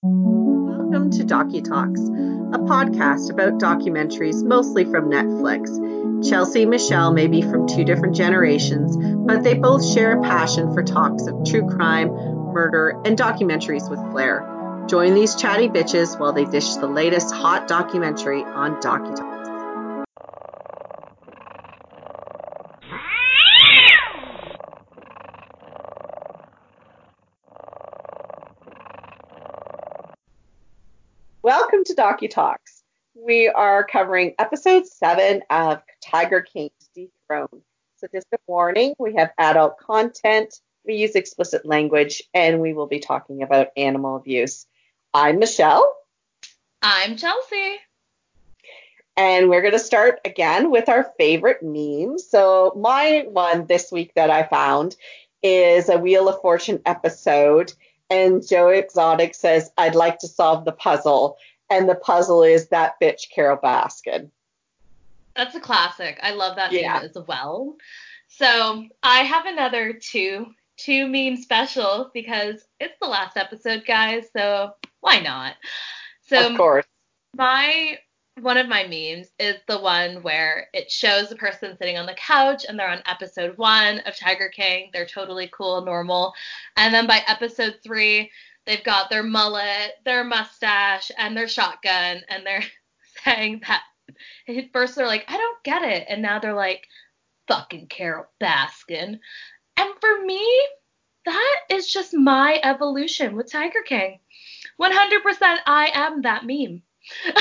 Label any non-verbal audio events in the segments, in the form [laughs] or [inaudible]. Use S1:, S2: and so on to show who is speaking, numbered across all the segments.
S1: Welcome to Docu Talks, a podcast about documentaries mostly from Netflix. Chelsea and Michele may be from two different generations, but they both share a passion for talks of true crime, murder, and documentaries with flair. Join these chatty bitches while they dish the latest hot documentary on Docu Talks. Welcome to Docu Talks. We are covering episode seven of Tiger King's Dethrone. So, just a warning we have adult content, we use explicit language, and we will be talking about animal abuse. I'm Michele.
S2: I'm Chelsea.
S1: And we're going to start again with our favorite memes. So, my one this week that I found is a Wheel of Fortune episode and Joe Exotic says, I'd like to solve the puzzle. And the puzzle is that bitch Carole Baskin.
S2: That's a classic. I love that yeah. meme as well. So I have another two two meme special because it's the last episode, guys. So why not?
S1: So of course.
S2: My one of my memes is the one where it shows the person sitting on the couch and they're on episode one of Tiger King. They're totally cool, normal. And then by episode three, they've got their mullet, their mustache, and their shotgun. And they're [laughs] saying that at first they're like, I don't get it. And now they're like, fucking Carole Baskin. And for me, that is just my evolution with Tiger King. 100% I am that meme. [laughs]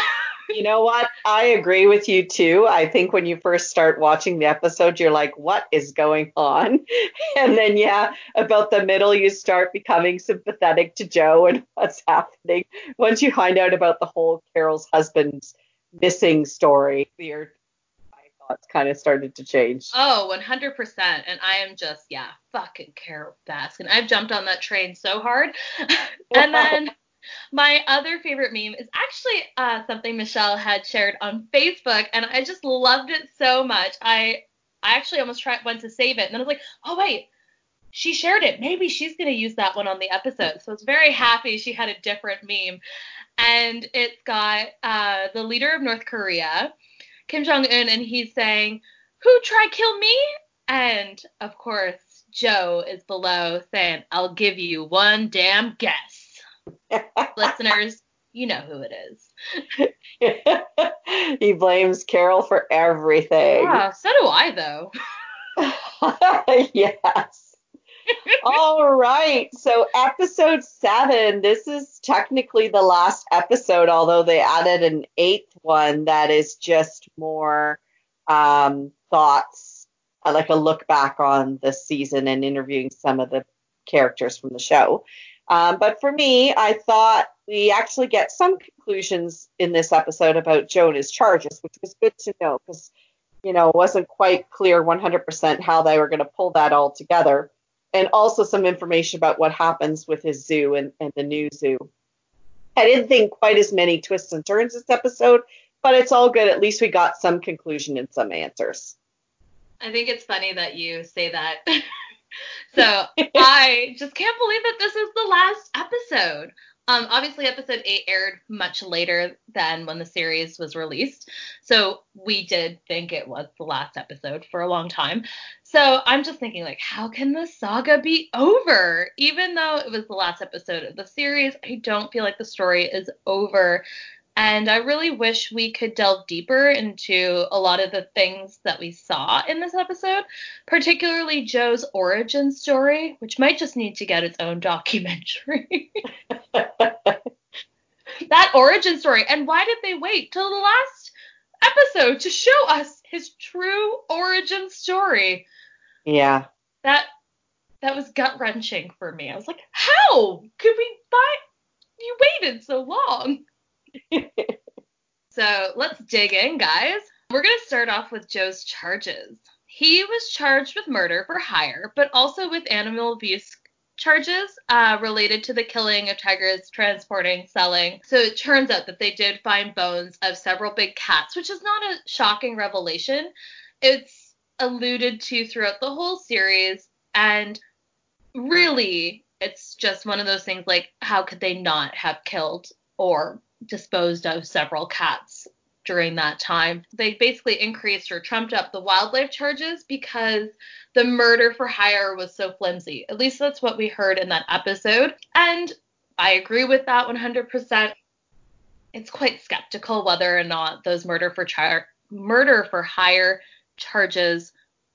S1: you know what? I agree with you too. I think when you first start watching the episode, you're like, what is going on? [laughs] And then, yeah, about the middle, you start becoming sympathetic to Joe and [laughs] what's happening. Once you find out about the whole Carole's husband's missing story, your thoughts kind of started to change.
S2: Oh, 100%. And I am just, yeah, fucking Carole Baskin. I've jumped on that train so hard. [laughs] and then my other favorite meme is actually uh, something Michele had shared on Facebook, and I just loved it so much. I I actually almost tried went to save it, and then I was like, oh wait, she shared it. Maybe she's gonna use that one on the episode. So I was very happy she had a different meme, and it's got uh, the leader of North Korea, Kim Jong Un, and he's saying, "Who try kill me?" And of course, Joe is below saying, "I'll give you one damn guess." Listeners, you know who it
S1: is. [laughs] he blames Carole for everything.
S2: Yeah, so do I, though. [laughs]
S1: yes. All right. So, episode seven, this is technically the last episode, although they added an eighth one that is just more um, thoughts, uh, like a look back on the season and interviewing some of the characters from the show. Um, but for me, I thought we actually get some conclusions in this episode about Jonah's charges, which was good to know because, you know, it wasn't quite clear 100% how they were going to pull that all together. And also some information about what happens with his zoo and, and the new zoo. I didn't think quite as many twists and turns this episode, but it's all good. At least we got some conclusion and some answers.
S2: I think it's funny that you say that [laughs] [laughs] so [laughs] I just can't believe that this is the last episode. Um, obviously, episode eight aired much later than when the series was released, so we did think it was the last episode for a long time. So I'm just thinking, like, how can the saga be over? Even though it was the last episode of the series, I don't feel like the story is over. And I really wish we could delve deeper into a lot of the things that we saw in this episode, particularly Joe's origin story, which might just need to get its own [laughs] documentary. [laughs] that origin story. And why did they wait till the last episode to show us his true origin story?
S1: Yeah.
S2: That that was gut wrenching for me. I was like, how could we find you waited so long? [laughs] so let's dig in, guys. We're going to start off with Joe's charges. He was charged with murder for hire, but also with animal abuse charges uh, related to the killing of tigers, transporting, selling. So it turns out that they did find bones of several big cats, which is not a shocking revelation. It's alluded to throughout the whole series, and really It's just one of those things like, how could they not have killed or disposed of several cats during that time? They basically increased or trumped up the wildlife charges because the murder for hire was so flimsy. At least that's what we heard in that episode. And I agree with that 100%. It's quite skeptical whether or not those murder for char- murder for hire charges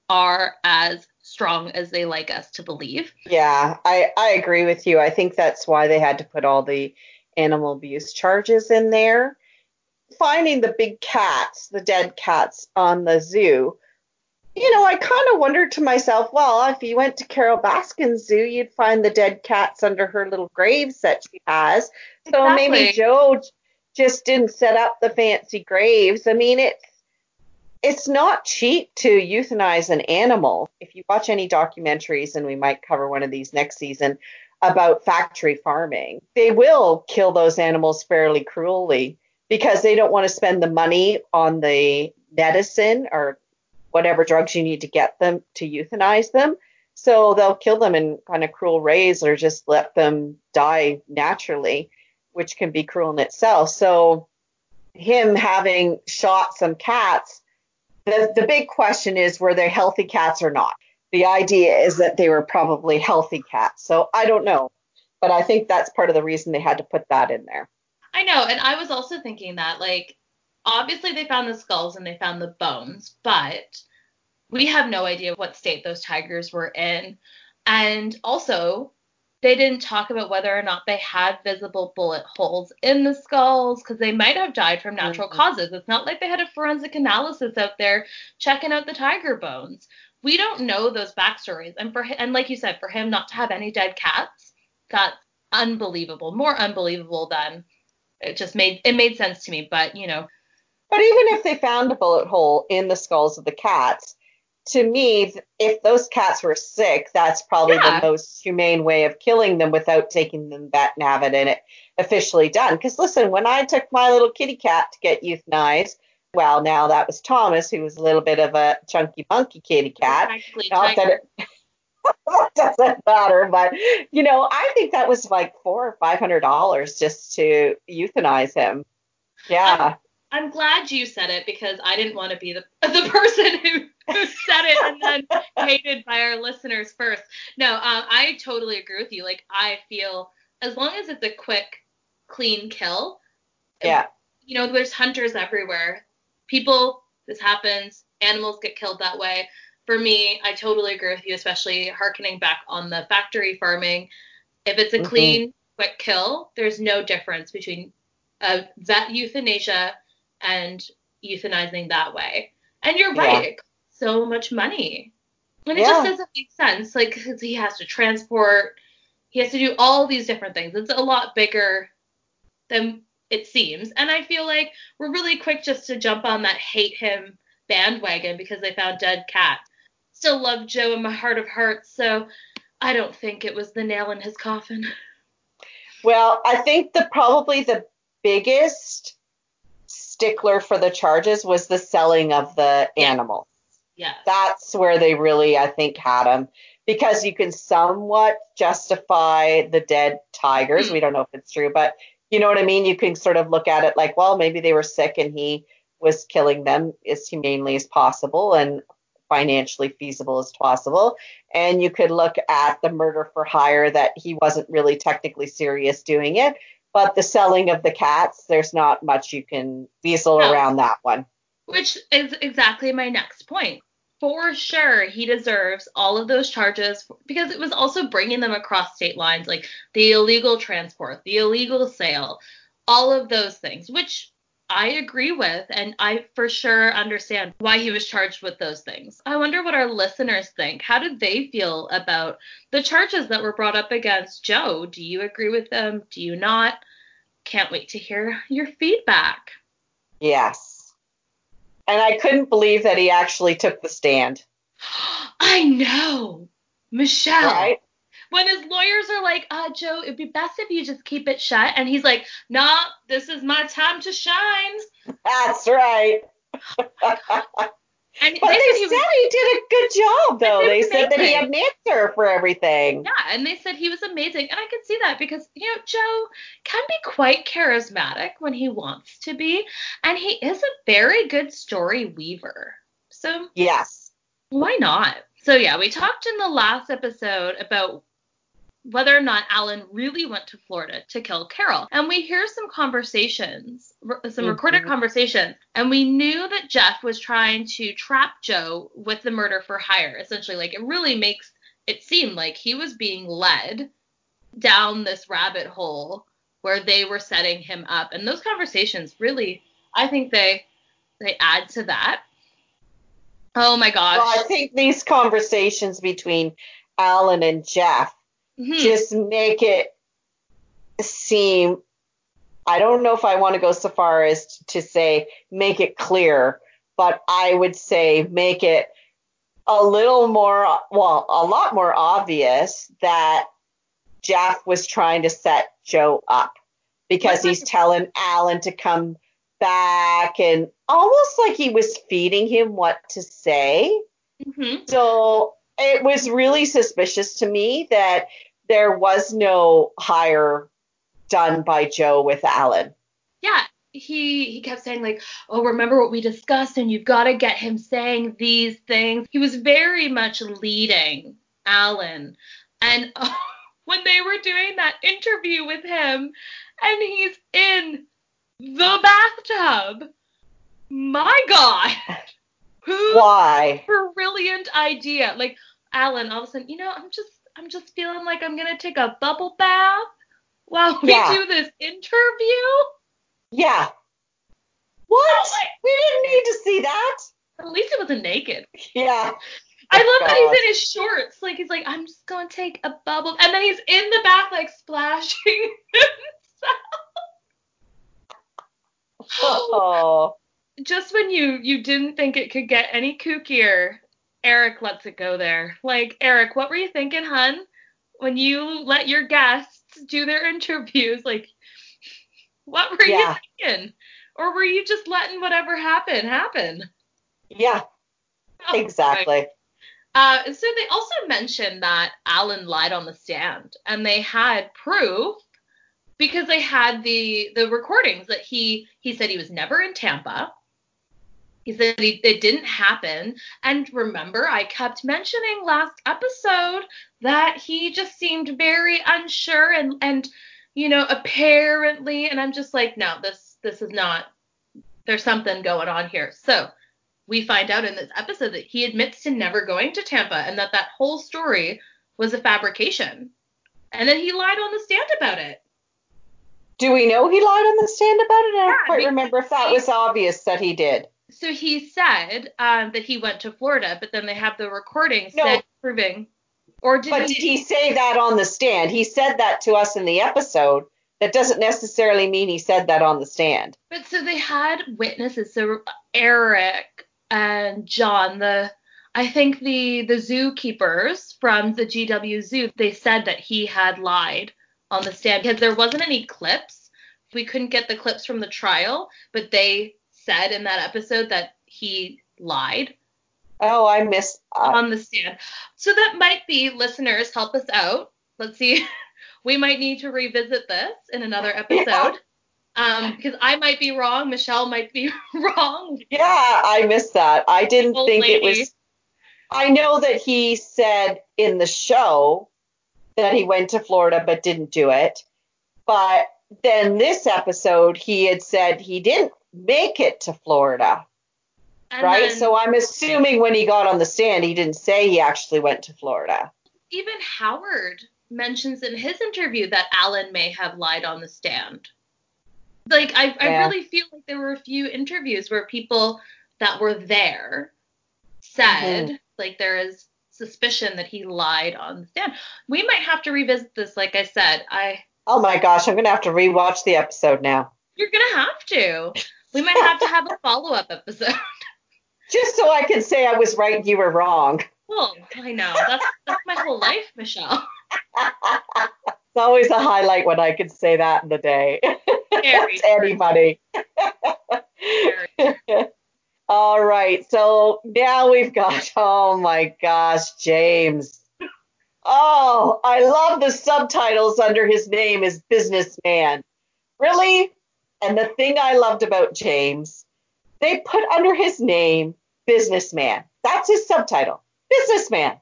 S2: are as strong as they like us to believe.
S1: Yeah, I, I agree with you. I think that's why they had to put all the animal abuse charges in there. Finding the big cats, the dead cats on the zoo, you know, I kind of wondered to myself, well, if you went to Carole Baskin's zoo, you'd find the dead cats under her little graves that she has. So
S2: Exactly.
S1: maybe Joe just didn't set up the fancy graves. I mean, it's it's not cheap to euthanize an animal. If you watch any documentaries, and we might cover one of these next season about factory farming, they will kill those animals fairly cruelly because they don't want to spend the money on the medicine or whatever drugs you need to get them to euthanize them. So they'll kill them in kind of cruel ways or just let them die naturally, which can be cruel in itself. So him having shot some cats, the, the big question is were they healthy cats or not? The idea is that they were probably healthy cats. So I don't know. But I think that's part of the reason they had to put that in there.
S2: I know, and I was also thinking that, like, obviously they found the skulls and they found the bones, but we have no idea what state those tigers were in. And also, they didn't talk about whether or not they had visible bullet holes in the skulls because they might have died from natural
S1: Mhm.
S2: causes. It's not like they had a forensic analysis out there checking out the tiger bones. We don't know those backstories, and for and like you said, for him not to have any dead cats, that's unbelievable. More unbelievable than it just made it made sense to me. But you know,
S1: But even if they found a bullet hole in the skulls of the cats, to me, if those cats were sick, that's probably
S2: Yeah.
S1: the most humane way of killing them without taking them back and having it officially done. Because listen, when I took my little kitty cat to get euthanized, well, now that was Thomas, who was a little bit of a chunky monkey kitty cat.
S2: practically
S1: Not that it [laughs] doesn't matter, but you know, I think that was like four or five hundred dollars just to euthanize him. Yeah.
S2: I'm glad you said it because I didn't want to be the [laughs] the person who, who said it and then [laughs] hated by our listeners first. No, um, I totally agree with you. Like I feel as long as it's a quick, clean kill.
S1: Yeah.
S2: You know, there's hunters everywhere. People, this happens. Animals get killed that way. For me, I totally agree with you, especially harkening back on the factory farming. If it's a
S1: Mhm.
S2: clean, quick kill, there's no difference between uh, vet euthanasia and euthanizing that way. And you're
S1: Yeah.
S2: right, it costs so much money. And it
S1: Yeah.
S2: just doesn't make sense. Like, he has to transport, he has to do all these different things. It's a lot bigger than it seems. And I feel like we're really quick just to jump on that hate him bandwagon because they found dead cat. Still love Joe in my heart of hearts, so I don't think it was the nail in his coffin. [laughs]
S1: Well, I think the probably the biggest stickler for the charges was the selling of the
S2: Yeah.
S1: animal.
S2: Yes.
S1: That's where they really, I think, had him because you can somewhat justify the dead tigers.
S2: Hmm.
S1: We don't know if it's true, but you know what I mean? You can sort of look at it like, well, maybe they were sick and he was killing them as humanely as possible and financially feasible as possible. And you could look at the murder for hire that he wasn't really technically serious doing it, but the selling of the cats, there's not much you can weasel
S2: No.
S1: around that one.
S2: Which is exactly my next point. For sure, he deserves all of those charges because it was also bringing them across state lines, like the illegal transport, the illegal sale, all of those things, which I agree with, and I for sure understand why he was charged with those things. I wonder what our listeners think. How did they feel about the charges that were brought up against Joe? Do you agree with them? Do you not? Can't wait to hear your feedback.
S1: Yes. And I couldn't believe that he actually took the stand,
S2: I know. Michele.
S1: right?
S2: When his lawyers are like, uh, Joe, it'd be best if you just keep it shut. And he's like, nah, this is my time to shine.
S1: That's right. [laughs] And but they, they said, he, was, he, did a good job, though. They said that he had an answer for everything.
S2: Yeah, and they said he was amazing. And I could see that because, you know, Joe can be quite charismatic when he wants to be. And he is a very good story weaver. So,
S1: yes.
S2: Why not? So, yeah, we talked in the last episode about whether or not Alan really went to Florida to kill Carole. And we hear some conversations, some mm-hmm. recorded conversations, and we knew that Jeff was trying to trap Joe with the murder for hire. Essentially, like it really makes it seem like he was being led down this rabbit hole where they were setting him up. And those conversations really, I think they they add to that. Oh my gosh.
S1: Well, I think these conversations between Alan and Jeff mm-hmm. just make it seem I don't know if I want to go so far as to say make it clear, but I would say make it a little more, well, a lot more obvious that Jeff was trying to set Joe up because he's telling Alan to come back and almost like he was feeding him what to say. Mm-hmm. So it was really suspicious to me that there was no hire done by Joe with Alan.
S2: Yeah, he he kept saying like, "Oh, remember what we discussed and you've got to get him saying these things." He was very much leading Alan. And [laughs] oh, when they were doing that interview with him and he's in the bathtub. My god. [laughs]
S1: Who Why?
S2: Brilliant idea. Like Alan all of a sudden, you know, I'm just I'm just feeling like I'm gonna take a bubble bath while we yeah. do this interview.
S1: Yeah. What? Oh, we didn't need to see that.
S2: At least it wasn't naked.
S1: Yeah.
S2: I love God. that he's in his shorts. Like he's like, I'm just gonna take a bubble, and then he's in the bath like splashing [laughs] himself. Oh. Just when you you didn't think it could get any kookier, Eric lets it go there. Like, Eric, what were you thinking, hun? When you let your guests do their [laughs] interviews, like, what were yeah. you thinking? Or were you just letting whatever happen happen?
S1: Yeah, oh, exactly.
S2: Uh, so they also mentioned that Alan lied on the stand, and they had proof because they had the the recordings that he he said he was never in Tampa. He said it didn't happen. And remember, I kept mentioning last episode that he just seemed very unsure and and you know apparently. And I'm just like, no, this this is not. There's something going on here. So we find out in this episode that he admits to never going to Tampa and that that whole story was a fabrication. And then he lied on the stand about it.
S1: Do we know he lied on the stand about it? I don't quite remember if that was obvious that he did
S2: so he said um, that he went to Florida, but then they have the recording no. said proving. Or did
S1: but
S2: he,
S1: did he say that on the stand? He said that to us in the episode. That doesn't necessarily mean he said that on the stand.
S2: But so they had witnesses. So Eric and John, the I think the the zookeepers from the GW Zoo, they said that he had lied on the stand because there wasn't any clips. We couldn't get the clips from the trial, but they said in that episode that he lied.
S1: Oh, I missed
S2: on the stand. So that might be listeners help us out. Let's see. [laughs] we might need to revisit this in another episode. Yeah. Um, because I might be wrong, Michele might be [laughs] wrong.
S1: Yeah, I missed that. I didn't think lady. it was. I know that he said in the show that he went to Florida but didn't do it. But then this episode, he had said he didn't make it to Florida. And right? Then, so I'm assuming when he got on the stand, he didn't say he actually went to Florida.
S2: Even Howard mentions in his interview that Alan may have lied on the stand. Like, I, I really feel like there were a few interviews where people that were there said, mm-hmm. like, there is suspicion that he lied on the stand. We might have to revisit this, like I said. I.
S1: Oh my gosh, I'm going to have to rewatch the episode now.
S2: You're going to have to. We might have to have a follow up episode. [laughs]
S1: Just so I can say I was right and you were wrong.
S2: Well, I know. That's that's my whole life, Michele.
S1: it's always a highlight when I can say that in the day. [laughs] To anybody. [laughs] All right. So now we've got, oh my gosh, James. Oh, I love the subtitles under his name is businessman. Really? And the thing I loved about James, they put under his name businessman. That's his subtitle. Businessman.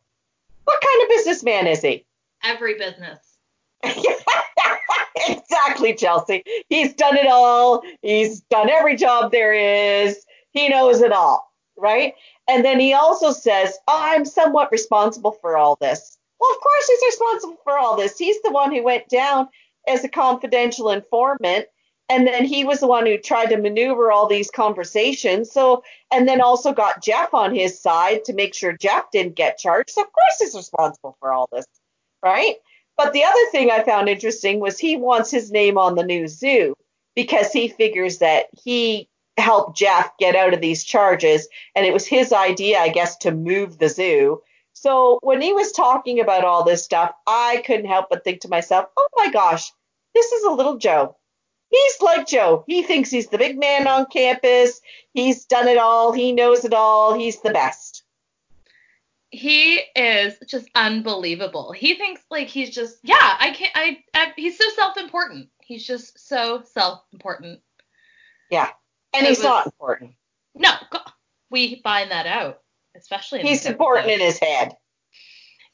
S1: What kind of businessman is he?
S2: Every business. [laughs]
S1: exactly, Chelsea. He's done it all. He's done every job there is. He knows it all, right? And then he also says, oh, I'm somewhat responsible for all this. Well, of course he's responsible for all this. He's the one who went down as a confidential informant. And then he was the one who tried to maneuver all these conversations. So, and then also got Jeff on his side to make sure Jeff didn't get charged. So, of course, he's responsible for all this, right? But the other thing I found interesting was he wants his name on the new zoo because he figures that he helped Jeff get out of these charges. And it was his idea, I guess, to move the zoo. So when he was talking about all this stuff, I couldn't help but think to myself, oh my gosh, this is a little Joe. He's like Joe. He thinks he's the big man on campus. He's done it all. He knows it all. He's the best.
S2: He is just unbelievable. He thinks like he's just yeah. I can't. I, I he's so self-important. He's just so self-important.
S1: Yeah. And he's was, not important.
S2: No, we find that out, especially.
S1: he's important in his head.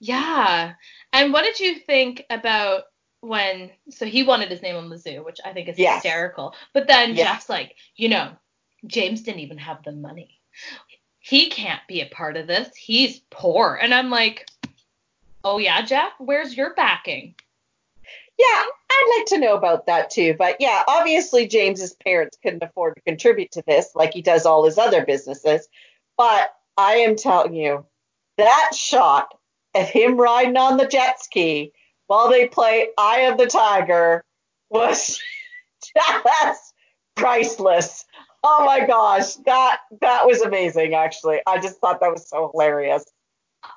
S2: Yeah. And what did you think about when? So he wanted his name on the zoo, which I think is yes. hysterical. But then yes. Jeff's like, you know, James didn't even have the money. He can't be a part of this. He's poor. And I'm like, oh yeah, Jeff, where's your backing?
S1: Yeah, I'd like to know about that too. But yeah, obviously James's parents couldn't afford to contribute to this like he does all his other businesses. But I am telling you, that shot of him riding on the jet ski while they play Eye of the Tiger was [laughs] just priceless. Oh my gosh, that that was amazing actually. I just thought that was so hilarious.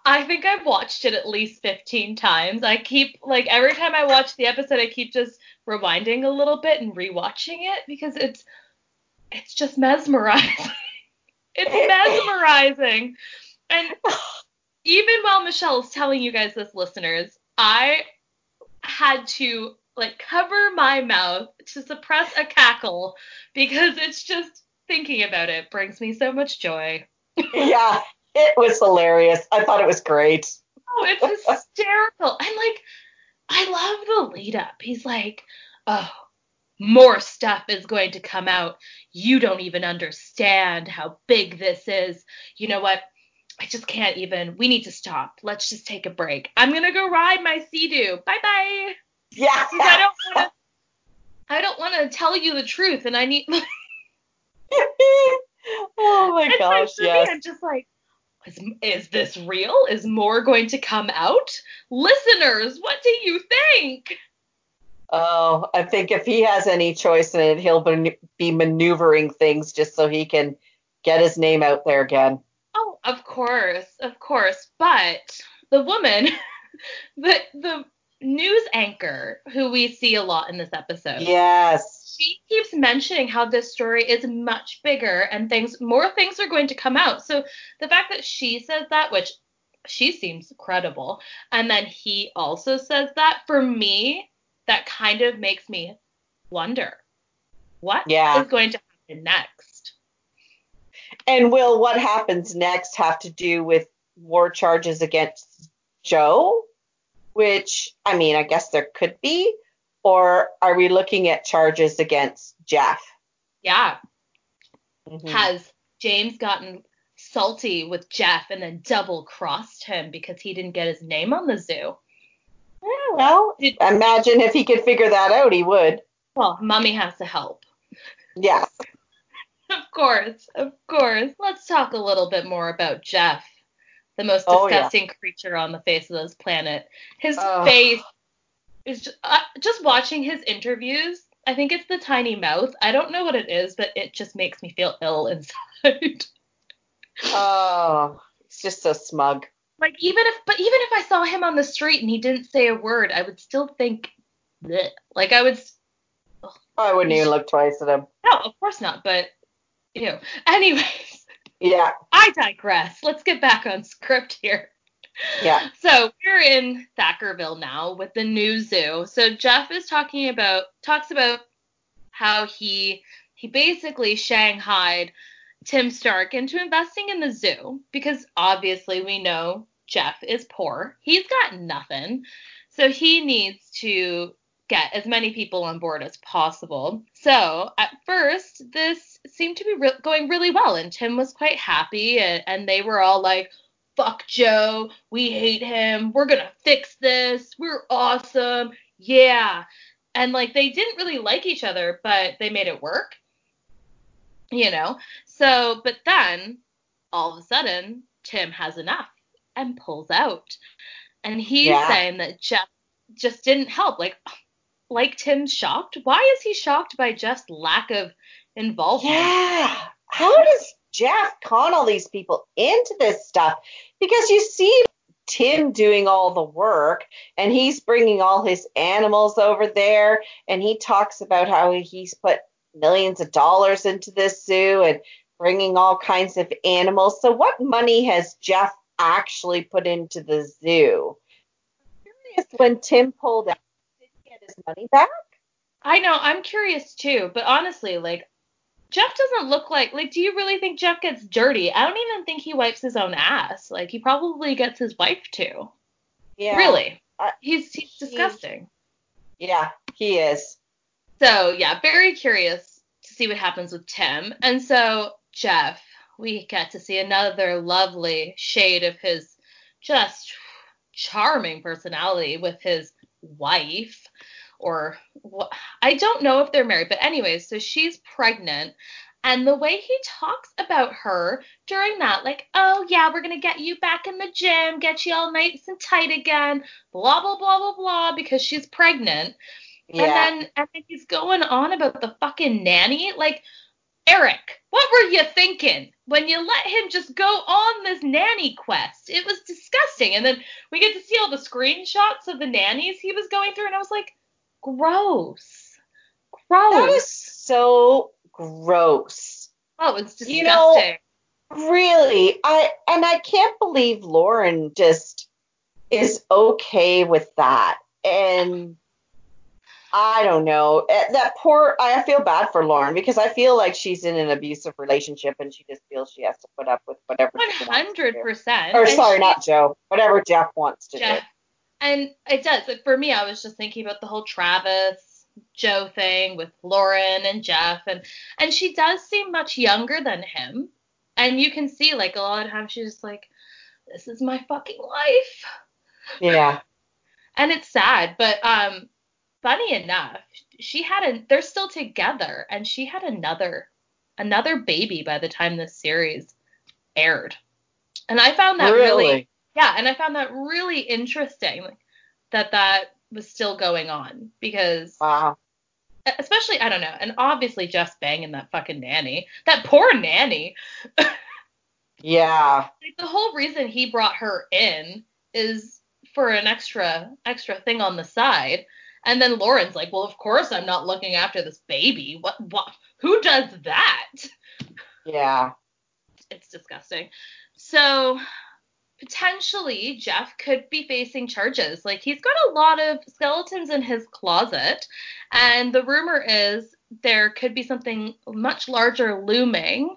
S2: I think I've watched it at least 15 times. I keep like every time I watch the episode I keep just rewinding a little bit and rewatching it because it's it's just mesmerizing. [laughs] it's [laughs] mesmerizing. And even while Michele is telling you guys this listeners, I had to like cover my mouth to suppress a cackle because it's just thinking about it brings me so much joy. [laughs]
S1: yeah, it was hilarious. I thought it was great.
S2: Oh, it's hysterical. and like, I love the lead up. He's like, oh, more stuff is going to come out. You don't even understand how big this is. You know what? I just can't even. We need to stop. Let's just take a break. I'm gonna go ride my Sea-Doo. Bye bye.
S1: Yeah. I
S2: don't want to. I don't want to tell you the truth, and I need. [laughs]
S1: oh my and gosh! yes.
S2: I'm just like, is, is this real? Is more going to come out? Listeners, what do you think?
S1: Oh, I think if he has any choice in it, he'll be maneuvering things just so he can get his name out there again.
S2: Of course, of course. But the woman, [laughs] the the news anchor who we see a lot in this episode.
S1: Yes
S2: she keeps mentioning how this story is much bigger and things more things are going to come out. So the fact that she says that, which she seems credible, and then he also says that, for me, that kind of makes me wonder what yeah. is going to happen next.
S1: And will what happens next have to do with more charges against Joe? Which, I mean, I guess there could be, or are we looking at charges against Jeff?
S2: Yeah. Mm-hmm. Has James gotten salty with Jeff and then double crossed him because he didn't get his name on the zoo?
S1: Yeah, well, Did, imagine if he could figure that out, he would.
S2: Well, Mummy has to help.
S1: Yes.
S2: Of course, of course. Let's talk a little bit more about Jeff, the most disgusting oh, yeah. creature on the face of this planet. His oh. face is just, uh, just watching his interviews. I think it's the tiny mouth. I don't know what it is, but it just makes me feel ill [laughs] inside.
S1: oh, he's just so smug.
S2: Like even if, but even if I saw him on the street and he didn't say a word, I would still think, bleh. like I would.
S1: Ugh. I wouldn't even look twice at him.
S2: No, of course not. But, you know, anyways.
S1: Yeah.
S2: I digress. Let's get back on script here.
S1: Yeah.
S2: So we're in Thackerville now with the new zoo. So Jeff is talking about talks about how he he basically shanghaied Tim Stark into investing in the zoo because obviously we know Jeff is poor. He's got nothing. So he needs to get as many people on board as possible. So at first, this seemed to be re- going really well, and Tim was quite happy, and, and they were all like, fuck Joe, we hate him, we're gonna fix this, we're awesome, yeah. And like they didn't really like each other, but they made it work. You know? So, but then all of a sudden, Tim has enough and pulls out. And he's
S1: Yeah.
S2: saying that Jeff just didn't help. Like, like Tim's shocked. Why is he shocked by Jeff's lack of involvement?
S1: Yeah. How does Jeff con all these people into this stuff? Because you see Tim doing all the work and he's bringing all his animals over there and he talks about how he's put millions of dollars into this zoo and bringing all kinds of animals. So what money has Jeff actually put into the zoo? I'm curious when Tim pulled out, did he get his money back?
S2: I know, I'm curious too, but honestly, like Jeff doesn't look like like do you really think Jeff gets dirty? I don't even think he wipes his own ass. Like he probably gets his wife to.
S1: Yeah.
S2: Really.
S1: I-
S2: he's he's
S1: he-
S2: disgusting.
S1: Yeah, he is.
S2: So yeah, very curious to see what happens with Tim. And so Jeff, we get to see another lovely shade of his just charming personality with his wife or what I don't know if they're married, but anyways, so she's pregnant and the way he talks about her during that, like, oh yeah, we're gonna get you back in the gym, get you all nice and tight again, blah blah blah blah blah, because she's pregnant.
S1: Yeah.
S2: And then and then he's going on about the fucking nanny. Like, Eric, what were you thinking when you let him just go on this nanny quest? It was disgusting. And then we get to see all the screenshots of the nannies he was going through, and I was like, gross. Gross.
S1: that is so gross.
S2: oh, it's disgusting.
S1: You know- Really, I and I can't believe Lauren just is okay with that. And I don't know. Eh, That poor I feel bad for Lauren because I feel like she's in an abusive relationship and she just feels she has to put up with whatever
S2: One
S1: she wants to
S2: hundred
S1: do.
S2: percent.
S1: Or sorry, not Joe. Whatever Jeff wants to
S2: Jeff. And it does. Like for me, I was just thinking about the whole Travis Joe thing with Lauren and Jeff, and and she does seem much younger than him, and you can see like a lot of times she's just like, this is my fucking life.
S1: Yeah.
S2: and it's sad. But um, funny enough, she had a they're still together, and she had another another baby by the time this series aired, and I found that really yeah, and I found that really interesting that that was still going on because
S1: Wow.
S2: especially I don't know, and obviously Jeff's banging that fucking nanny. That poor nanny. [laughs]
S1: Yeah.
S2: Like the whole reason he brought her in is for an extra extra thing on the side. And then Lauren's like, "Well, of course I'm not looking after this baby. What what who does that?"
S1: Yeah.
S2: It's disgusting. So potentially Jeff could be facing charges. Like he's got a lot of skeletons in his closet, and the rumor is there could be something much larger looming.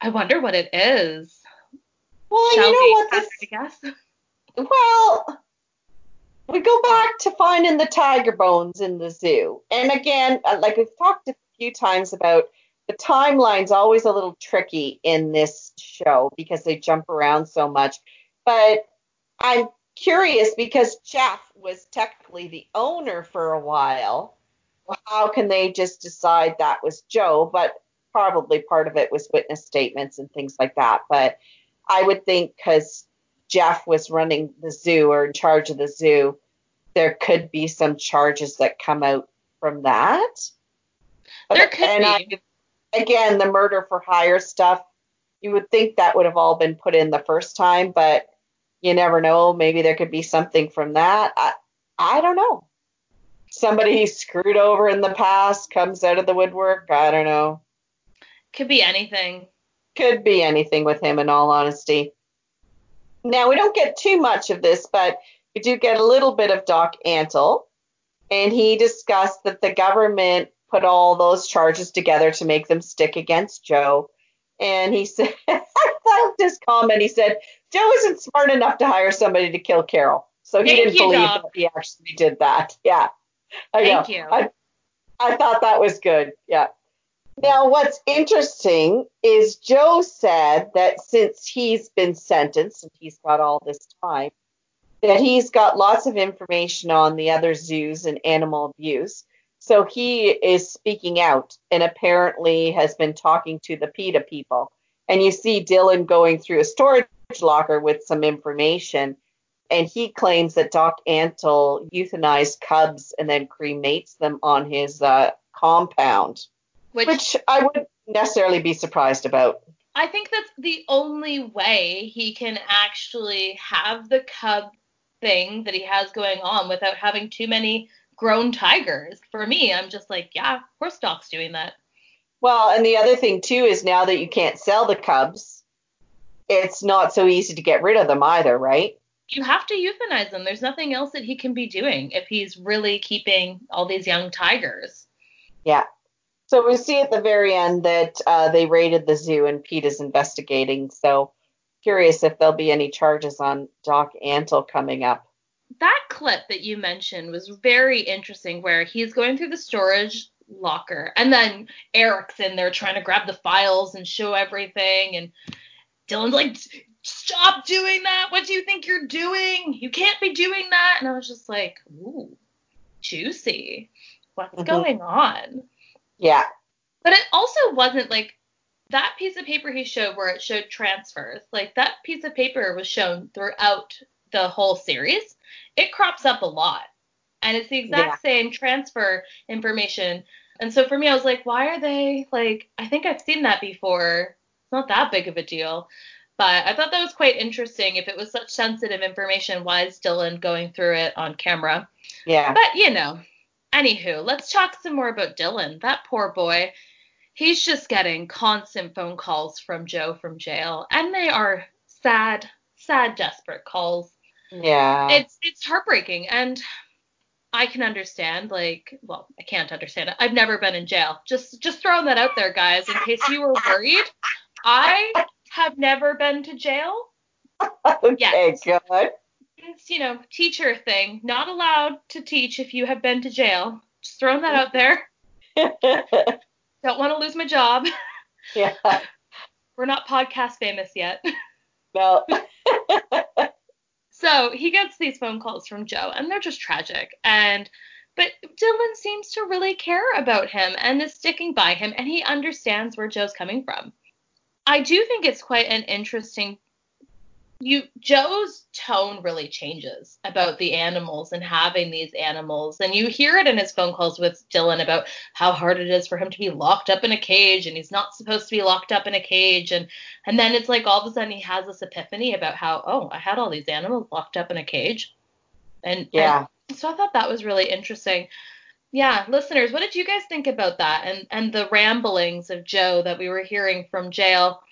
S2: I wonder what it is.
S1: Well,
S2: Shall
S1: you know what this
S2: a guess? [laughs]
S1: Well, we go back to finding the tiger bones in the zoo. And again, uh, like we've talked a few times about, the timeline's always a little tricky in this show because they jump around so much. But I'm curious because Jeff was technically the owner for a while. How can they just decide that was Joe? But probably part of it was witness statements and things like that. But I would think because Jeff was running the zoo or in charge of the zoo, there could be some charges that come out from that. But-
S2: There could be.
S1: I, again, the murder for hire stuff, you would think that would have all been put in the first time, but you never know. Maybe there could be something from that. I, I don't know. Somebody screwed over in the past comes out of the woodwork. I don't know.
S2: Could be anything.
S1: could be anything with him, in all honesty. Now, we don't get too much of this, but we do get a little bit of Doc Antle, and he discussed that the government put all those charges together to make them stick against Joe. And he [laughs] said, I loved his comment. He said, Joe isn't smart enough to hire somebody to kill Carole. So he
S2: Thank
S1: didn't
S2: you,
S1: believe that he actually did that. Yeah. I
S2: Thank
S1: know.
S2: you.
S1: I, I thought that was good. Yeah. Now, what's interesting is Joe said that since he's been sentenced and he's got all this time, that he's got lots of information on the other zoos and animal abuse. So he is speaking out and apparently has been talking to the PETA people. And you see Dillon going through a storage locker with some information. And he claims that Doc Antle euthanized cubs and then cremates them on his uh, compound,
S2: Which,
S1: which I wouldn't necessarily be surprised about.
S2: I think that's the only way he can actually have the cub thing that he has going on without having too many grown tigers. For me, I'm just like, yeah, horse course Doc's doing that.
S1: Well, and the other thing too is now that you can't sell the cubs, it's not so easy to get rid of them either, right?
S2: You have to euthanize them. There's nothing else that he can be doing if he's really keeping all these young tigers.
S1: Yeah. So we see at the very end that uh, they raided the zoo and Pete is investigating. So curious if there'll be any charges on Doc Antle coming up.
S2: That clip that you mentioned was very interesting where he's going through the storage locker and then Eric's in there trying to grab the files and show everything and Dillon's like stop doing that what do you think you're doing you can't be doing that and I was just like ooh juicy what's
S1: Mhm.
S2: going on
S1: Yeah.
S2: but it also wasn't like that piece of paper he showed where it showed transfers. Like that piece of paper was shown throughout the whole series. It crops up a lot. And it's the exact
S1: Yeah.
S2: same transfer information. And so for me, I was like, why are they like, I think I've seen that before. It's not that big of a deal. But I thought that was quite interesting. If it was such sensitive information, why is Dillon going through it on camera?
S1: Yeah.
S2: But you know, anywho, let's talk some more about Dillon. That poor boy. He's just getting constant phone calls from Joe from jail, and they are sad, sad, desperate calls.
S1: Yeah.
S2: It's it's heartbreaking, and I can understand. Like, well, I can't understand it. I've never been in jail. Just just throwing that out there, guys, in case you were worried. I have never been to jail.
S1: okay,
S2: yes.
S1: good.
S2: It's you know teacher thing. Not allowed to teach if you have been to jail. Just throwing that out there. [laughs] Don't want to lose my job.
S1: yeah.
S2: We're not podcast famous yet.
S1: No. [laughs]
S2: So he gets these phone calls from Joe, and they're just tragic. And but Dillon seems to really care about him and is sticking by him, and he understands where Joe's coming from. I do think it's quite an interesting. You Joe's tone really changes about the animals and having these animals, and you hear it in his phone calls with Dillon about how hard it is for him to be locked up in a cage, and he's not supposed to be locked up in a cage, and and then it's like all of a sudden he has this epiphany about how, oh, I had all these animals locked up in a cage. And
S1: Yeah.
S2: and so I thought that was really interesting. Yeah, listeners, what did you guys think about that and and the ramblings of Joe that we were hearing from jail?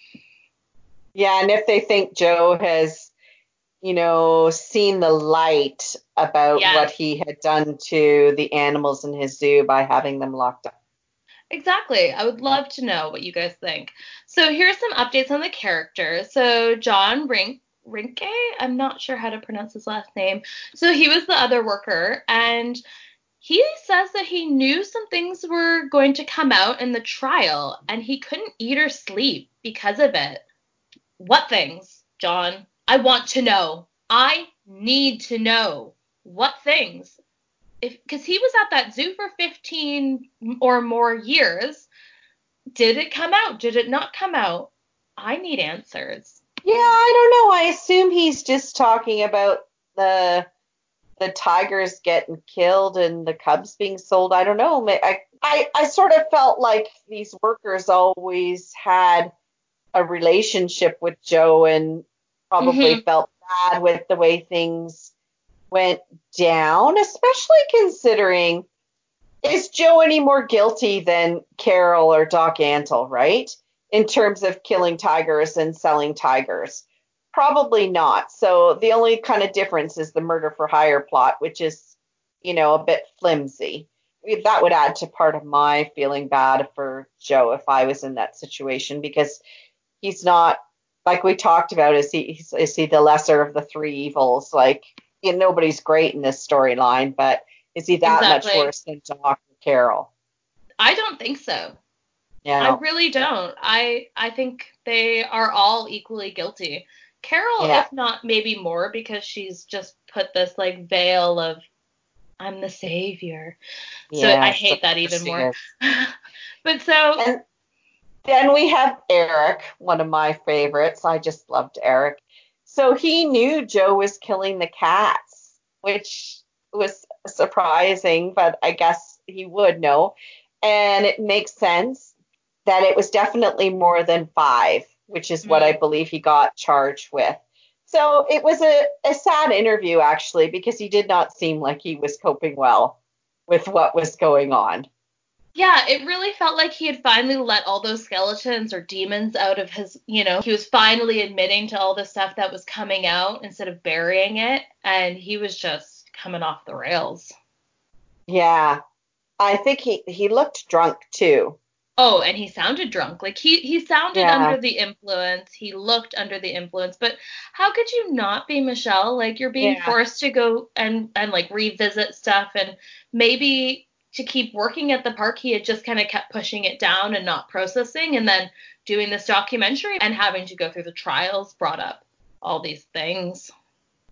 S1: Yeah, and if they think Joe has, you know, seen the light about what he had done to the animals in his zoo by having them locked up.
S2: Exactly. I would love to know what you guys think. So here's some updates on the character. So John Rink Rinke, I'm not sure how to pronounce his last name. So he was the other worker and he says that he knew some things were going to come out in the trial and he couldn't eat or sleep because of it. What things, John? I want to know. I need to know. What things? If because he was at that zoo for 15 or more years, did it come out? Did it not come out? I need answers.
S1: Yeah, I don't know. I assume he's just talking about the the tigers getting killed and the cubs being sold. I don't know. I I, I sort of felt like these workers always had a relationship with Joe and probably
S2: Mhm.
S1: felt bad with the way things went down, especially considering is Joe any more guilty than Carole or Doc Antle, right? in terms of killing tigers and selling tigers? Probably not. So the only kind of difference is the murder for hire plot, which is, you know, a bit flimsy. That would add to part of my feeling bad for Joe if I was in that situation because he's not like we talked about. Is he is he the lesser of the three evils? Like you know, nobody's great in this storyline, but is he that exactly. much worse than Doc or Carole?
S2: I don't think so.
S1: Yeah.
S2: I really don't. I I think they are all equally guilty. Carole, yeah. if not maybe more, because she's just put this like veil of I'm the savior. yeah, So I hate that even more. [laughs] but so
S1: and then we have Eric, one of my favorites. I just loved Eric. So he knew Joe was killing the cats, which was surprising, but I guess he would know. And it makes sense that it was definitely more than five which is what I mm. believe he got charged with. So it was a, a sad interview, actually, because he did not seem like he was coping well with what was going on.
S2: Yeah, it really felt like he had finally let all those skeletons or demons out of his, you know, he was finally admitting to all the stuff that was coming out instead of burying it. And he was just coming off the rails.
S1: Yeah. I think he, he looked drunk too.
S2: Oh, and he sounded drunk. Like he he sounded yeah. under the influence. He looked under the influence. But how could you not be Michele? Like you're being yeah. forced to go and and like revisit stuff and maybe to keep working at the park he had just kind of kept pushing it down and not processing and then doing this documentary and having to go through the trials brought up all these things.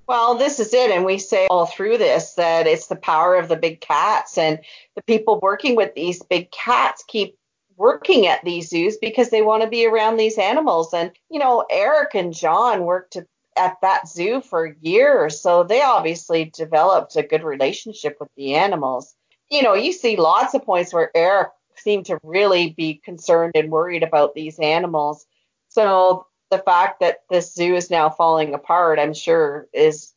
S1: Well, this is it. And we say all through this that it's the power of the big cats and the people working with these big cats keep working at these zoos because they want to be around these animals. And, you know, Eric and John worked at that zoo for years, so they obviously developed a good relationship with the animals. You know, you see lots of points where Eric seemed to really be concerned and worried about these animals. So the fact that this zoo is now falling apart, I'm sure, is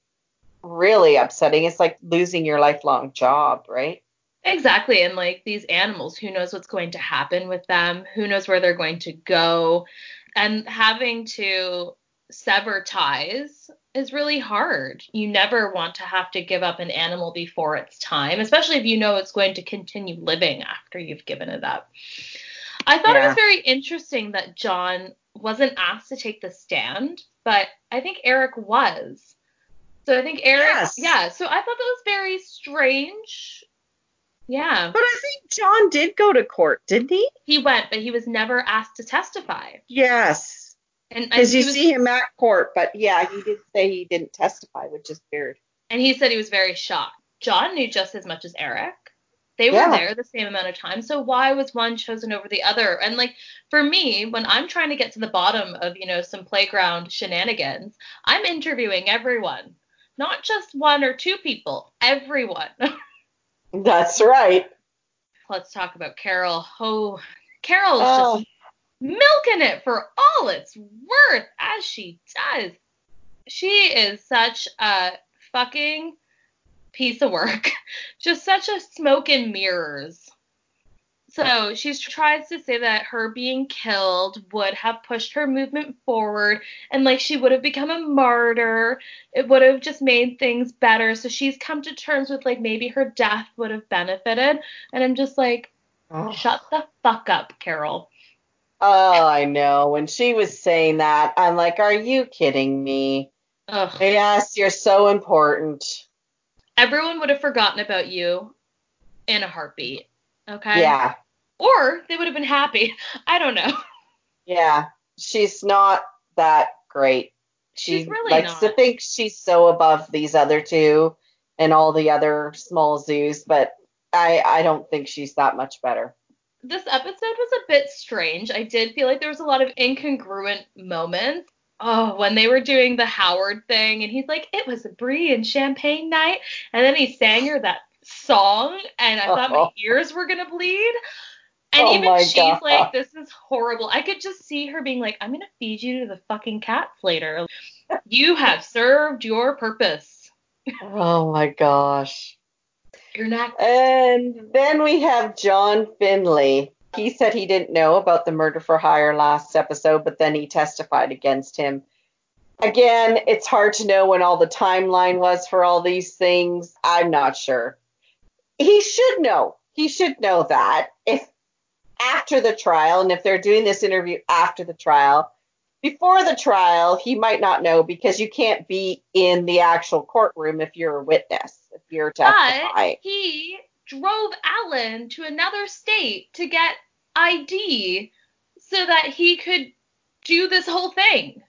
S1: really upsetting. It's like losing your lifelong job, right?
S2: Exactly. And like these animals, who knows what's going to happen with them? Who knows where they're going to go? And having to sever ties is really hard. You never want to have to give up an animal before its time, especially if you know it's going to continue living after you've given it up. I thought yeah. it was very interesting that John wasn't asked to take the stand, but I think Eric was. So I think Eric, yes. yeah. So I thought that was very strange yeah.
S1: But I think John did go to court, didn't he?
S2: He went, but he was never asked to testify.
S1: Yes. And because you was, see him at court, but yeah, he did say he didn't testify, which is weird.
S2: And he said he was very shocked. John knew just as much as Eric. They were yeah. there the same amount of time, so why was one chosen over the other? And like for me, when I'm trying to get to the bottom of, you know, some playground shenanigans, I'm interviewing everyone. Not just one or two people, everyone. [laughs]
S1: That's right.
S2: Let's talk about Carole. Oh, Carole's oh. just milking it for all it's worth, as she does. She is such a fucking piece of work. [laughs] Just such a smoke and mirrors. So she tries to say that her being killed would have pushed her movement forward and like she would have become a martyr. It would have just made things better. So she's come to terms with like maybe her death would have benefited. And I'm just like, oh. shut the fuck up, Carole.
S1: Oh, I know. When she was saying that, I'm like, are you kidding me? Ugh. Yes, you're so important.
S2: Everyone would have forgotten about you in a heartbeat. Okay.
S1: Yeah.
S2: Or they would have been happy. [laughs] I don't know.
S1: Yeah, she's not that great. She
S2: she's really
S1: likes
S2: not.
S1: to think she's so above these other two and all the other small zoos, but I I don't think she's that much better.
S2: This episode was a bit strange. I did feel like there was a lot of incongruent moments. Oh, when they were doing the Howard thing, and he's like, "It was a brie and champagne night," and then he sang her that song, and I thought my [laughs] ears were gonna bleed. And oh even she's God. like, this is horrible. I could just see her being like, I'm going to feed you to the fucking cats later. [laughs] you have served your purpose.
S1: oh my gosh.
S2: You're not.
S1: And then we have John Finlay. He said he didn't know about the murder for hire last episode, but then he testified against him. Again, it's hard to know when all the timeline was for all these things. I'm not sure. He should know. He should know that if after the trial, and if they're doing this interview after the trial, before the trial, he might not know because you can't be in the actual courtroom if you're a witness, if you're testifying.
S2: But he drove Alan to another state to get ID so that he could do this whole thing.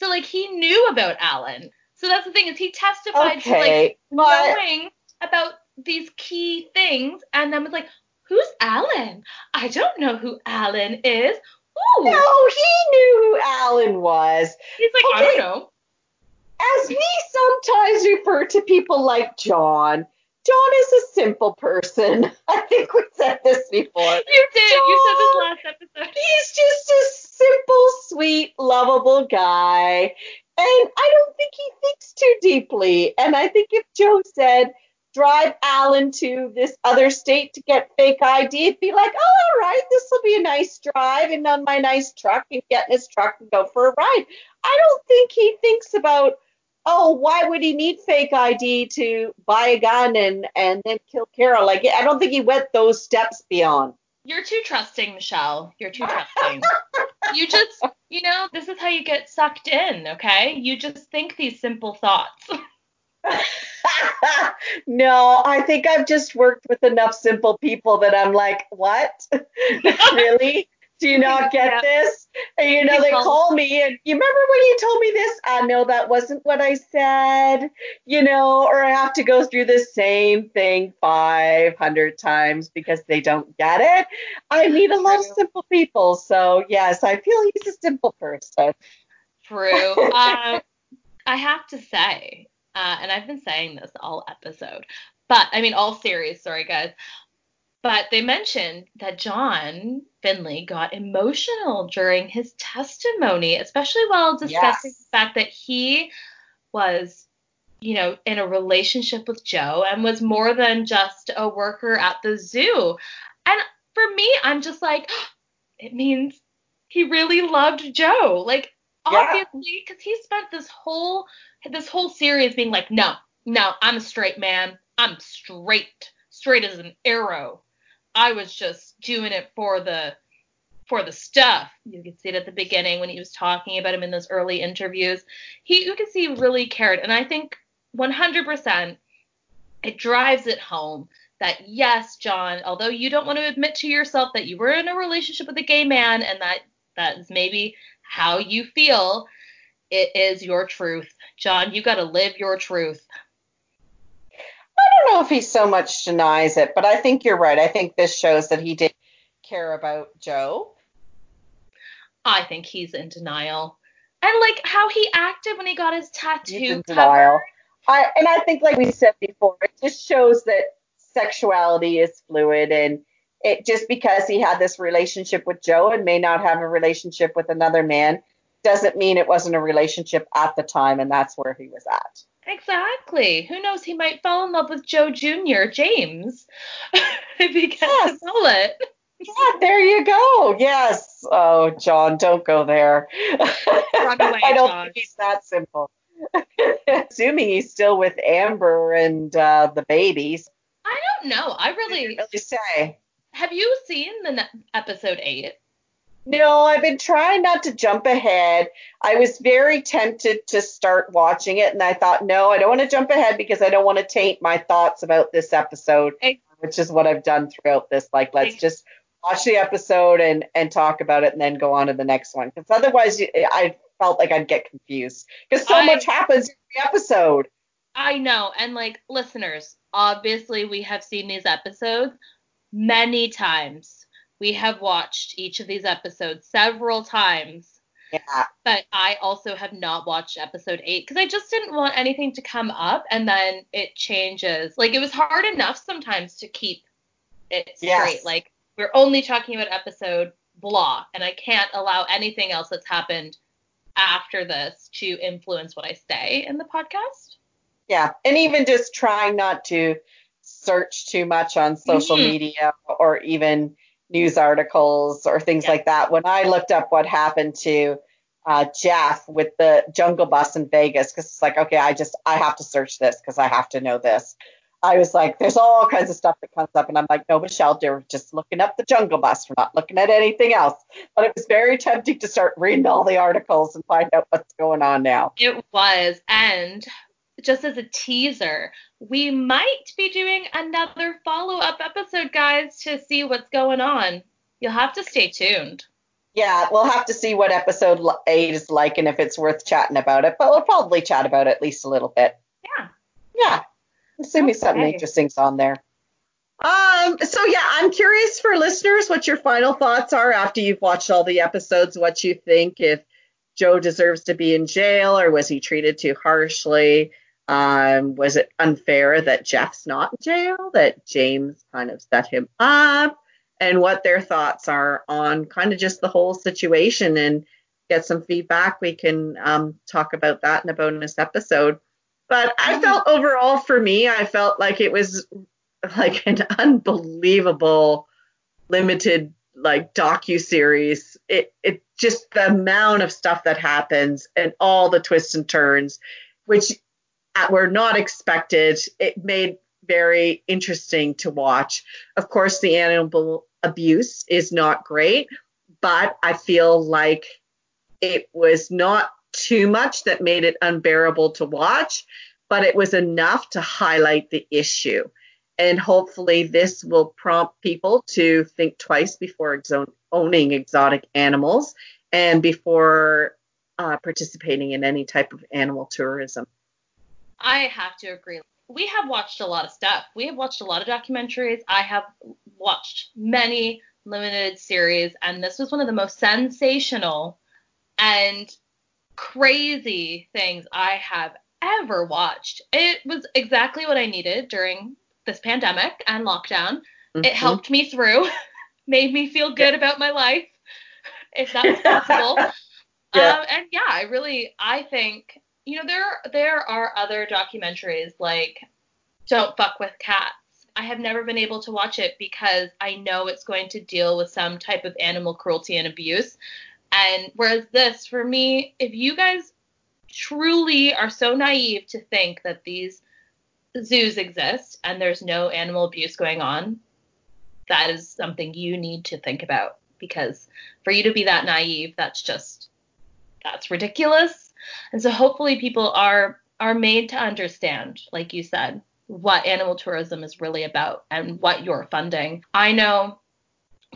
S2: So like he knew about Alan. So that's the thing is he testified
S1: Okay,
S2: to like knowing about these key things and then was like, Who's Alan? I don't know who Alan is. Ooh.
S1: No, he knew who Alan was.
S2: He's like, I don't know.
S1: As we sometimes refer to people like John, John is a simple person. [laughs] I think we said this before.
S2: You did. You said this last episode.
S1: He's just a simple, sweet, lovable guy. And I don't think he thinks too deeply. And I think if Joe said, drive Alan to this other state to get fake ID, be like, oh, all right, this will be a nice drive and on my nice truck and get in his truck and go for a ride. I don't think he thinks about, oh, why would he need fake ID to buy a gun and, and then kill Carole? Like, I don't think he went those steps beyond.
S2: You're too trusting, Michele. You're too trusting. you just, you know, this is how you get sucked in, okay? You just think these simple thoughts. [laughs] [laughs]
S1: no, I think I've just worked with enough simple people that I'm like, what? [laughs] really? Do you not get
S2: Yeah.
S1: this? And you know, they call me and you remember when you told me this? I know that wasn't what I said, you know, or I have to go through the same thing 500 times because they don't get it. I meet a lot of simple people. So, yes, I feel he's a simple person.
S2: True. [laughs] Uh, I have to say, uh, and I've been saying this all episode, but I mean, all series, sorry guys. But they mentioned that John Finlay got emotional during his testimony, especially while discussing
S1: Yes.
S2: the fact that he was, you know, in a relationship with Joe and was more than just a worker at the zoo. And for me, I'm just like, [gasps] it means he really loved Joe. Like. Obviously, because he spent this whole this whole series being like, no, no, I'm a straight man. I'm straight, straight as an arrow. I was just doing it for the for the stuff. You could see it at the beginning when he was talking about him in those early interviews. He you could see he really cared, and I think 100% it drives it home that yes, John, although you don't want to admit to yourself that you were in a relationship with a gay man and that that is maybe how you feel, it is your truth. John, you got to live your truth.
S1: I don't know if he so much denies it, but I think you're right. I think this shows that he did care about Joe.
S2: I think he's in denial. And like how he acted when he got his tattoo
S1: He's in denial. I and I think like we said before, it just shows that sexuality is fluid and it just because he had this relationship with Joe and may not have a relationship with another man doesn't mean it wasn't a relationship at the time and that's where he was at.
S2: Exactly. Who knows? He might fall in love with Joe Jr. James [laughs] if he gets
S1: Yes.
S2: a bullet.
S1: Yeah, there you go. Yes. Oh, John, don't go there. [laughs]
S2: Away,
S1: I don't
S2: John.
S1: think he's that simple. [laughs] Assuming he's still with Amber and uh, the babies.
S2: I don't know. I really
S1: really say.
S2: Have you seen the ne- episode eight?
S1: No, I've been trying not to jump ahead. I was very tempted to start watching it, and I thought, no, I don't want to jump ahead because I don't want to taint my thoughts about this episode, which is what I've done throughout this. Like, let's just watch the episode and and talk about it, and then go on to the next one. Because otherwise, you- I felt like I'd get confused because so
S2: I-
S1: much happens in the episode.
S2: I know, and like listeners, obviously we have seen these episodes many times. We have watched each of these episodes several times.
S1: Yeah,
S2: But I also have not watched episode eight because I just didn't want anything to come up and then it changes. Like it was hard enough sometimes to keep it straight.
S1: Yes.
S2: Like we're only talking about episode blah, and I can't allow anything else that's happened after this to influence what I say in the podcast.
S1: yeah, and even just trying not to search too much on social
S2: Mhm.
S1: media or even news articles or things
S2: Yeah.
S1: like that. When I looked up what happened to uh, Jeff with the Jungle Bus in Vegas, because it's like, okay, I just I have to search this because I have to know this. I was like, there's all kinds of stuff that comes up, and I'm like, no, Michele, we're just looking up the Jungle Bus. We're not looking at anything else. But it was very tempting to start reading all the articles and find out what's going on now.
S2: It was. And just as a teaser, we might be doing another follow up episode, guys, to see what's going on. You'll have to stay tuned.
S1: Yeah, we'll have to see what episode eight is like and if it's worth chatting about it. But we'll probably chat about it at least a little bit.
S2: Yeah.
S1: Yeah. Assuming something
S2: Okay.
S1: interesting's on there. Um, so yeah, I'm curious for listeners what your final thoughts are after you've watched all the episodes, what you think if Joe deserves to be in jail or was he treated too harshly? Um, was it unfair that Jeff's not in jail, that James kind of set him up, and what their thoughts are on kind of just the whole situation and get some feedback. We can um, talk about that in a bonus episode. But I felt overall for me, I felt like it was like an unbelievable limited like docu series. It it just the amount of stuff that happens and all the twists and turns, which were not expected. It made very interesting to watch. Of course, the animal abuse is not great, but I feel like it was not too much that made it unbearable to watch, but it was enough to highlight the issue. And hopefully, this will prompt people to think twice before exo- owning exotic animals and before uh, participating in any type of animal tourism.
S2: I have to agree. We have watched a lot of stuff. We have watched a lot of documentaries. I have watched many limited series, and this was one of the most sensational and crazy things I have ever watched. It was exactly what I needed during this pandemic and lockdown. It
S1: Mhm.
S2: helped me through, [laughs] made me feel good about my life, if that was possible. [laughs]
S1: Yeah.
S2: Um, and yeah, I really, I think, you know, there there are other documentaries like Don't Fuck with Cats. I have never been able to watch it because I know it's going to deal with some type of animal cruelty and abuse. And whereas this, for me, if you guys truly are so naive to think that these zoos exist and there's no animal abuse going on, that is something you need to think about because for you to be that naive, that's just that's ridiculous. And so hopefully people are are made to understand, like you said, what animal tourism is really about and what you're funding. I know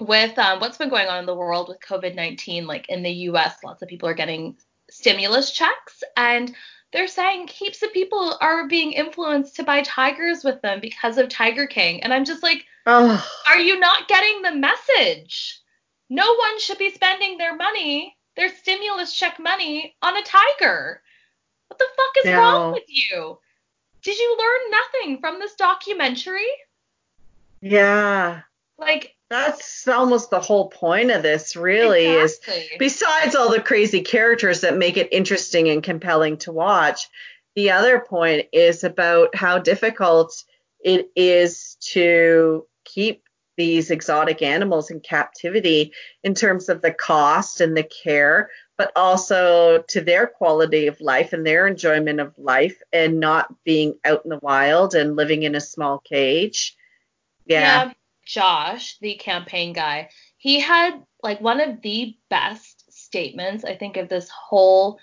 S2: with um, what's been going on in the world with COVID 19, like in the US, lots of people are getting stimulus checks and they're saying heaps of people are being influenced to buy tigers with them because of Tiger King. And I'm just like,
S1: Oh,
S2: are you not getting the message? No one should be spending their money, their stimulus check money, on a tiger. What the fuck is
S1: No.
S2: wrong with you? Did you learn nothing from this documentary?
S1: yeah.
S2: Like,
S1: That's almost the whole point of this, really, is besides all the crazy characters that make it interesting and compelling to watch, the other point is about how difficult it is to keep these exotic animals in captivity in terms of the cost and the care, but also to their quality of life and their enjoyment of life and not being out in the wild and living in a small cage. Yeah.
S2: Josh, the campaign guy, he had like one of the best statements, I think, of this whole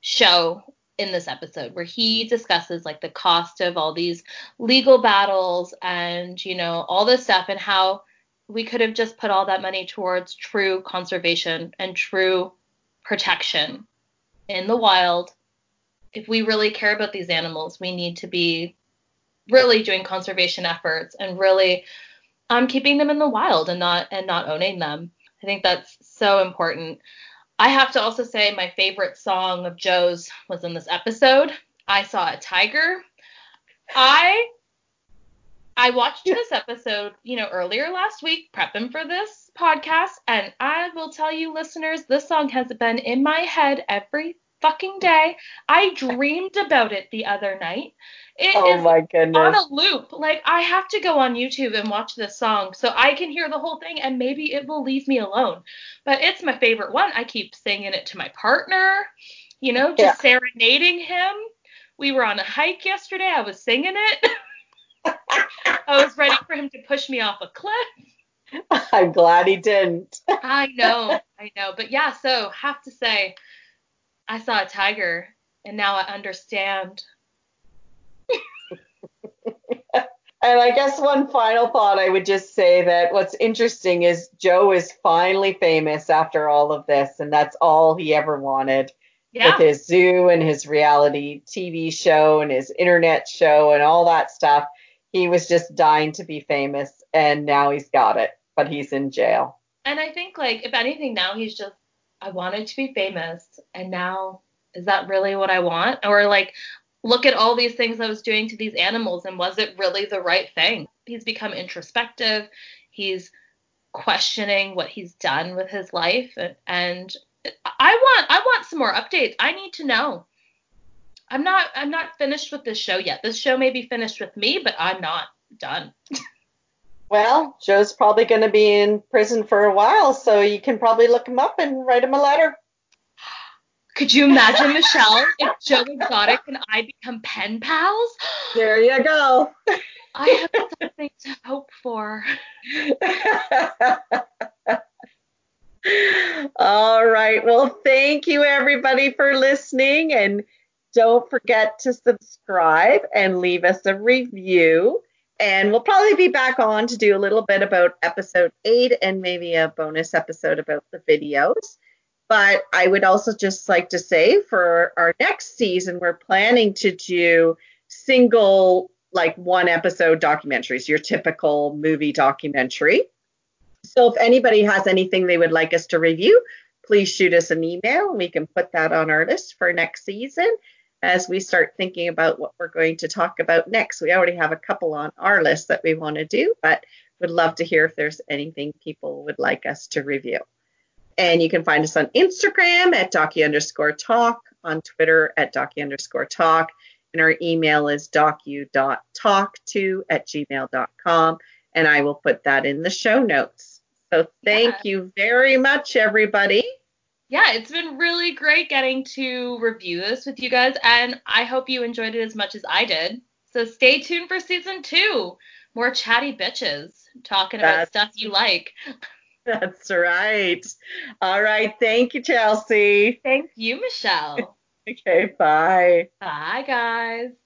S2: show in this episode where he discusses like the cost of all these legal battles and, you know, all this stuff and how we could have just put all that money towards true conservation and true protection in the wild. If we really care about these animals, we need to be really doing conservation efforts and really um, keeping them in the wild and not and not owning them. I think that's so important. I have to also say my favorite song of Joe's was in this episode. I saw a tiger. I I watched this episode, you know, earlier last week, prepping for this podcast, and I will tell you, listeners, this song has been in my head every fucking day. I dreamed about it the other night. It
S1: oh
S2: is
S1: my goodness.
S2: on a loop. Like I have to go on YouTube and watch this song so I can hear the whole thing and maybe it will leave me alone. But it's my favorite one. I keep singing it to my partner, you know, just yeah. serenading him. We were on a hike yesterday. I was singing it. [laughs] I was ready for him to push me off a cliff. [laughs]
S1: I'm glad he didn't.
S2: I know, I know. But yeah, so have to say, I saw a tiger and now I understand. [laughs]
S1: and I guess one final thought I would just say that what's interesting is Joe is finally famous after all of this, and that's all he ever wanted. Yeah. With his zoo and his reality TV show and his internet show and all that stuff. He was just dying to be famous, and now he's got it, but he's in jail.
S2: And I think, like, if anything, now he's just I wanted to be famous and now is that really what I want? Or like look at all these things I was doing to these animals and was it really the right thing? He's become introspective. He's questioning what he's done with his life and, I want I want some more updates. I need to know. I'm not I'm not finished with this show yet. This show may be finished with me, but I'm not done. [laughs]
S1: Well, Joe's probably going to be in prison for a while, so you can probably look him up and write him a letter.
S2: Could you imagine, Michele, if Joe Exotic and I become pen pals? [gasps]
S1: There you go. [gasps]
S2: I have something to hope for. [laughs]
S1: All right. Well, thank you everybody for listening and don't forget to subscribe and leave us a review. And we'll probably be back on to do a little bit about episode eight and maybe a bonus episode about the videos. But I would also just like to say for our next season, we're planning to do single, like one episode documentaries, your typical movie documentary. So if anybody has anything they would like us to review, please shoot us an email and we can put that on our list for next season as we start thinking about what we're going to talk about next. We already have a couple on our list that we want to do, but would love to hear if there's anything people would like us to review. And you can find us on Instagram at docu underscore talk, on Twitter at docu underscore talk, and our email is docu.talk2 at gmail.com. And I will put that in the show notes. So thank yeah. you very much, everybody
S2: yeah, it's been really great getting to review this with you guys, and I hope you enjoyed it as much as I did. So stay tuned for season two. More chatty bitches talking about stuff you like. [laughs]
S1: That's right. All right. Thank you, Chelsea.
S2: Thank you, Michele. [laughs]
S1: okay. Bye.
S2: Bye, guys.